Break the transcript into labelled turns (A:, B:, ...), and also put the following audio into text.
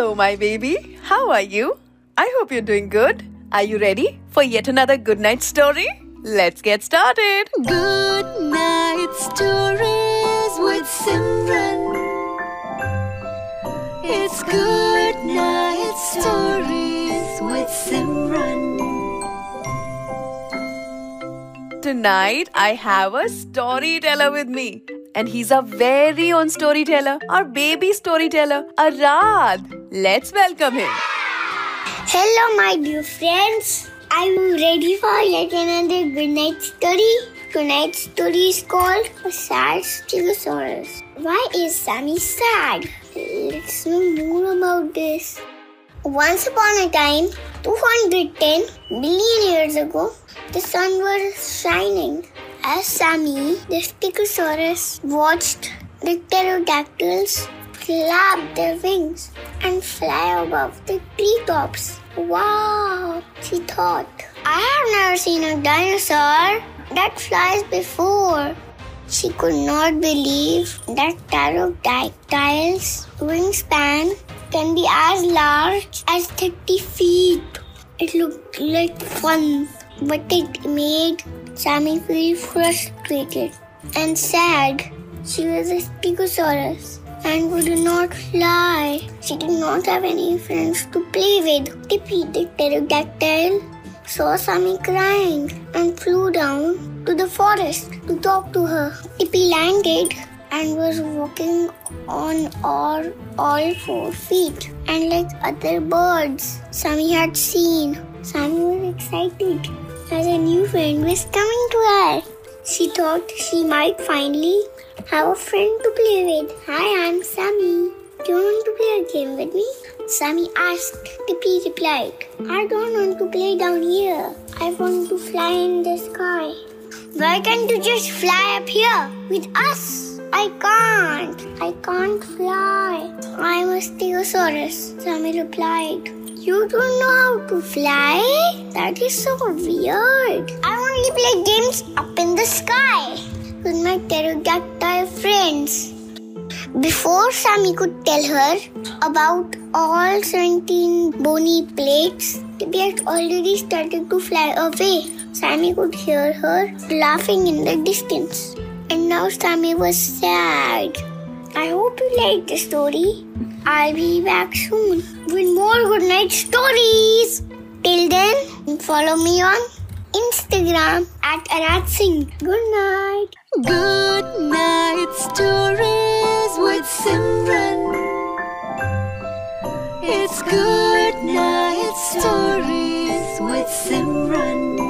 A: Hello, my baby. How are you? I hope you're doing good. Are you ready for yet another good night story? Let's get started.
B: Good night stories with Simran. It's good night stories with Simran.
A: Tonight, I have a storyteller with me. And he's our very own storyteller, our baby storyteller, Arad. Let's welcome him.
C: Hello, my dear friends. Are you ready for yet another good night story? Tonight's story is called Sad Stegosaurus. Why is Sammy sad? Let's know more about this. Once upon a time, 210 billion years ago, the sun was shining. As Sammy, the Stegosaurus, watched the pterodactyls flap their wings and fly above the treetops. Wow, she thought. I have never seen a dinosaur that flies before. She could not believe that pterodactyls' wingspan can be as large as 30 feet. It looked like fun, but it made Sammy feel frustrated and sad. She was a Stegosaurus and could not fly. She did not have any friends to play with. Tippy the pterodactyl saw Sammy crying and flew down to the forest to talk to her. Tippy landed and was walking on all, all four feet. And like other birds Sammy had seen, Sammy was excited as a new friend was coming to her. She thought she might finally have a friend to play with. Hi, I'm Sammy. Do you want to play a game with me? Sammy asked. Tippy replied, I don't want to play down here. I want to fly in the sky. Why can't you just fly up here with us? I can't. I can't fly. I'm a Stegosaurus, Sammy replied. You don't know how to fly? That is so weird. I only play games up in the sky with my pterodactyl friends. Before Sammy could tell her about all 17 bony plates, Tippy had already started to fly away. Sammy could hear her laughing in the distance. And now Sammy was sad. I hope you liked the story. I'll be back soon more good night stories. Till then, follow me on Instagram at Arad Singh. Good night.
B: Good night stories with Simran. It's good night stories with Simran.